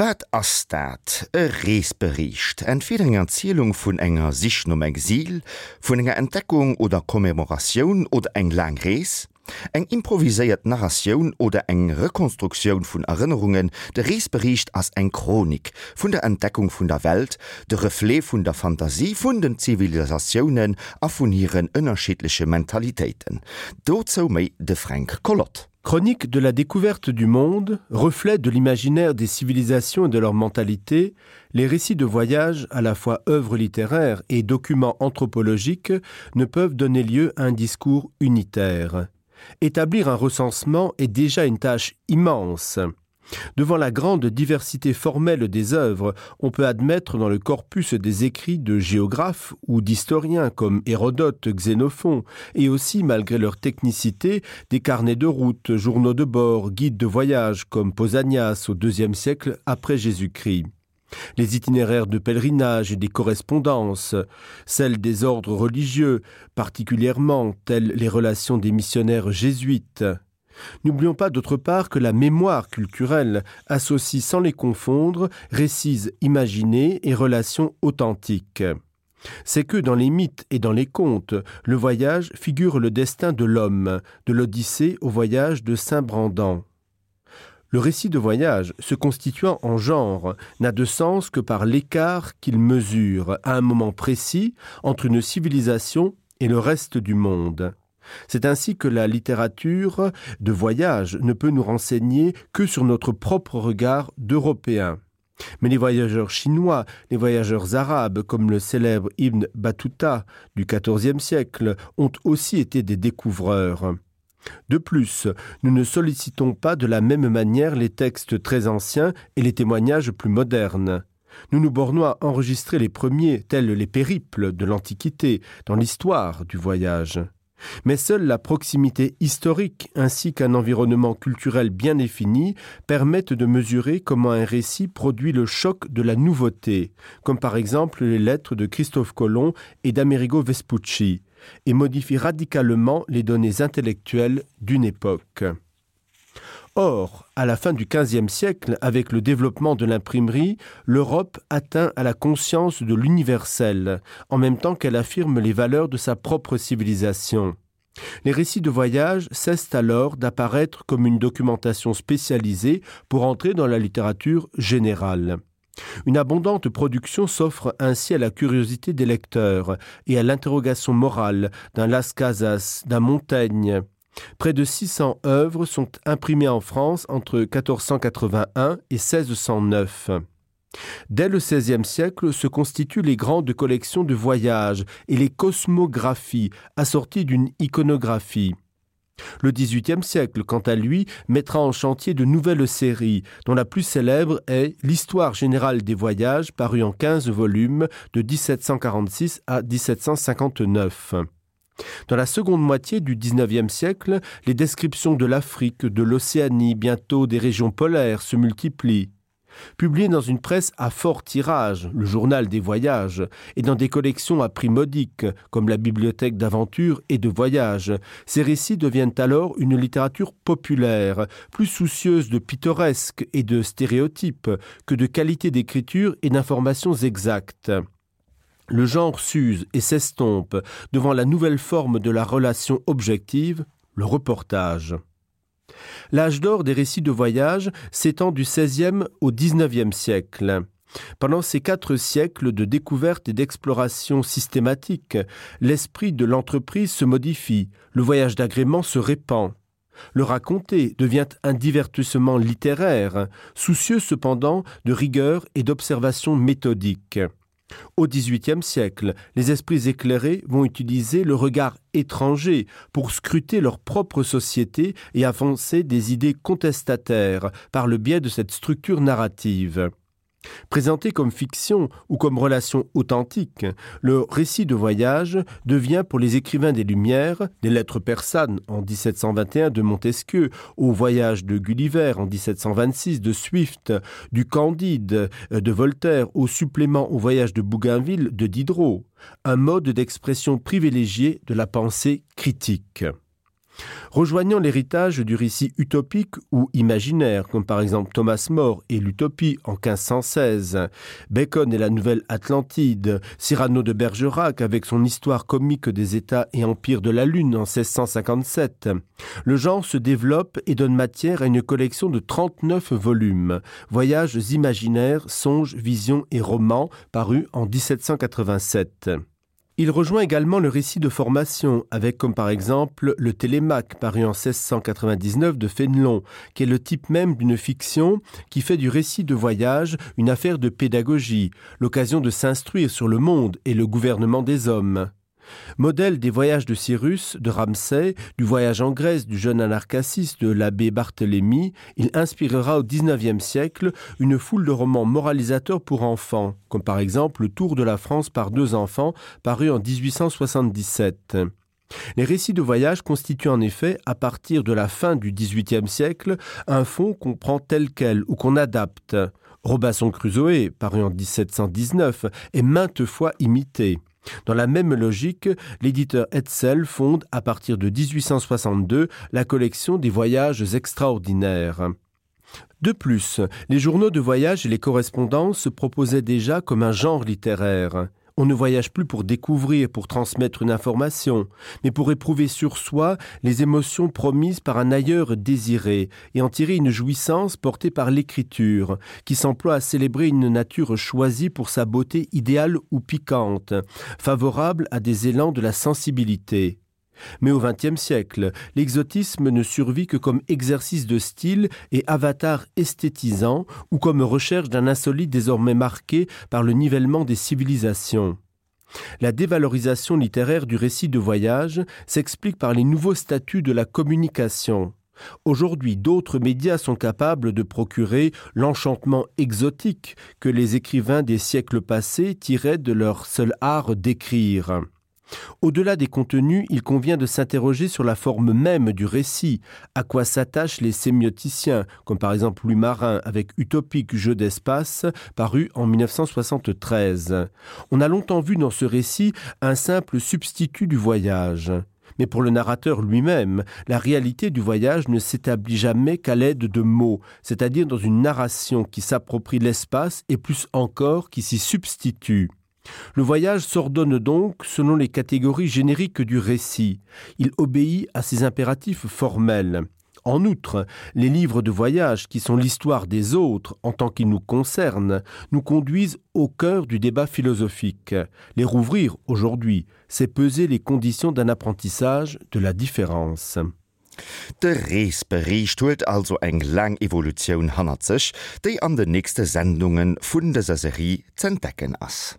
wat ass dat? E Reesbericht, entfir enger Zielung vun enger Sichnom Exil, vun enger Entdeckung oder Kommemoratioun oder eng lang Rees, eng improviséiert Narrationun oder eng Rekonstruktionioun vun Erinnerungen, de Reesbericht ass eng Chronik, vun der Entdeckung vun der Welt, de Reflé vun der Fantasie vun den Zivilisaioen a vun hireieren ënnerschiliche Mentalitäten. Dozo méi de Frank Collot. Chronique de la découverte du monde, reflet de l'imaginaire des civilisations et de leur mentalité, les récits de voyage, à la fois œuvres littéraires et documents anthropologiques, ne peuvent donner lieu à un discours unitaire. Établir un recensement est déjà une tâche immense. Devant la grande diversité formelle des œuvres, on peut admettre dans le corpus des écrits de géographes ou d'historiens comme Hérodote, Xénophon, et aussi, malgré leur technicité, des carnets de route, journaux de bord, guides de voyage comme Posanias au deuxième siècle après Jésus-Christ. Les itinéraires de pèlerinage et des correspondances, celles des ordres religieux, particulièrement telles les relations des missionnaires jésuites, N'oublions pas d'autre part que la mémoire culturelle associe sans les confondre récits imaginés et relations authentiques. C'est que dans les mythes et dans les contes, le voyage figure le destin de l'homme, de l'Odyssée au voyage de Saint Brandan. Le récit de voyage, se constituant en genre, n'a de sens que par l'écart qu'il mesure à un moment précis entre une civilisation et le reste du monde. C'est ainsi que la littérature de voyage ne peut nous renseigner que sur notre propre regard d'Européens. Mais les voyageurs chinois, les voyageurs arabes, comme le célèbre Ibn Battuta du XIVe siècle, ont aussi été des découvreurs. De plus, nous ne sollicitons pas de la même manière les textes très anciens et les témoignages plus modernes. Nous nous bornons à enregistrer les premiers, tels les périples de l'Antiquité, dans l'histoire du voyage. Mais seule la proximité historique ainsi qu'un environnement culturel bien défini permettent de mesurer comment un récit produit le choc de la nouveauté, comme par exemple les lettres de Christophe Colomb et d'Amerigo Vespucci, et modifie radicalement les données intellectuelles d'une époque. Or, à la fin du XVe siècle, avec le développement de l'imprimerie, l'Europe atteint à la conscience de l'universel, en même temps qu'elle affirme les valeurs de sa propre civilisation. Les récits de voyage cessent alors d'apparaître comme une documentation spécialisée pour entrer dans la littérature générale. Une abondante production s'offre ainsi à la curiosité des lecteurs et à l'interrogation morale d'un Las Casas, d'un Montaigne, Près de 600 œuvres sont imprimées en France entre 1481 et 1609. Dès le XVIe siècle se constituent les grandes collections de voyages et les cosmographies assorties d'une iconographie. Le XVIIIe siècle, quant à lui, mettra en chantier de nouvelles séries, dont la plus célèbre est l'Histoire générale des voyages, parue en 15 volumes de 1746 à 1759. Dans la seconde moitié du XIXe siècle, les descriptions de l'Afrique, de l'Océanie, bientôt des régions polaires se multiplient. Publié dans une presse à fort tirage, le journal des voyages, et dans des collections à prix modiques, comme la bibliothèque d'aventure et de voyage, ces récits deviennent alors une littérature populaire, plus soucieuse de pittoresque et de stéréotypes que de qualité d'écriture et d'informations exactes le genre s'use et s'estompe devant la nouvelle forme de la relation objective, le reportage. L'âge d'or des récits de voyage s'étend du XVIe au XIXe siècle. Pendant ces quatre siècles de découverte et d'exploration systématique, l'esprit de l'entreprise se modifie, le voyage d'agrément se répand. Le raconter devient un divertissement littéraire, soucieux cependant de rigueur et d'observation méthodique. Au XVIIIe siècle, les esprits éclairés vont utiliser le regard étranger pour scruter leur propre société et avancer des idées contestataires par le biais de cette structure narrative. Présenté comme fiction ou comme relation authentique, le récit de voyage devient pour les écrivains des Lumières, des lettres persanes en 1721 de Montesquieu, au voyage de Gulliver en 1726 de Swift, du Candide de Voltaire au supplément au voyage de Bougainville de Diderot, un mode d'expression privilégié de la pensée critique. Rejoignant l'héritage du récit utopique ou imaginaire, comme par exemple Thomas More et l'Utopie en 1516, Bacon et la Nouvelle Atlantide, Cyrano de Bergerac avec son histoire comique des États et empires de la Lune en 1657, le genre se développe et donne matière à une collection de 39 volumes, Voyages imaginaires, songes, visions et romans, parus en 1787. Il rejoint également le récit de formation, avec comme par exemple le Télémaque paru en 1699 de Fénelon, qui est le type même d'une fiction qui fait du récit de voyage une affaire de pédagogie, l'occasion de s'instruire sur le monde et le gouvernement des hommes. Modèle des voyages de Cyrus, de Ramsay, du voyage en Grèce du jeune anarchassiste de l'abbé Barthélemy, il inspirera au XIXe siècle une foule de romans moralisateurs pour enfants, comme par exemple Le Tour de la France par deux enfants, paru en 1877. Les récits de voyage constituent en effet, à partir de la fin du XVIIIe siècle, un fond qu'on prend tel quel ou qu'on adapte. Robinson Crusoe, paru en 1719, est maintes fois imité. Dans la même logique, l'éditeur Hetzel fonde à partir de 1862 la collection des voyages extraordinaires. De plus, les journaux de voyage et les correspondances se proposaient déjà comme un genre littéraire. On ne voyage plus pour découvrir, pour transmettre une information, mais pour éprouver sur soi les émotions promises par un ailleurs désiré et en tirer une jouissance portée par l'écriture, qui s'emploie à célébrer une nature choisie pour sa beauté idéale ou piquante, favorable à des élans de la sensibilité. Mais au XXe siècle, l'exotisme ne survit que comme exercice de style et avatar esthétisant ou comme recherche d'un insolite désormais marqué par le nivellement des civilisations. La dévalorisation littéraire du récit de voyage s'explique par les nouveaux statuts de la communication. Aujourd'hui, d'autres médias sont capables de procurer l'enchantement exotique que les écrivains des siècles passés tiraient de leur seul art d'écrire. Au-delà des contenus, il convient de s'interroger sur la forme même du récit, à quoi s'attachent les sémioticiens, comme par exemple Louis Marin avec Utopique jeu d'espace, paru en 1973. On a longtemps vu dans ce récit un simple substitut du voyage. Mais pour le narrateur lui-même, la réalité du voyage ne s'établit jamais qu'à l'aide de mots, c'est-à-dire dans une narration qui s'approprie l'espace et plus encore qui s'y substitue. Le voyage s'ordonne donc selon les catégories génériques du récit. Il obéit à ses impératifs formels. En outre, les livres de voyage, qui sont l'histoire des autres en tant qu'ils nous concernent, nous conduisent au cœur du débat philosophique. Les rouvrir aujourd'hui, c'est peser les conditions d'un apprentissage de la différence. De also eng lang Evoluioun hanner sech, an de nächste Sendungen vun der Serie ass.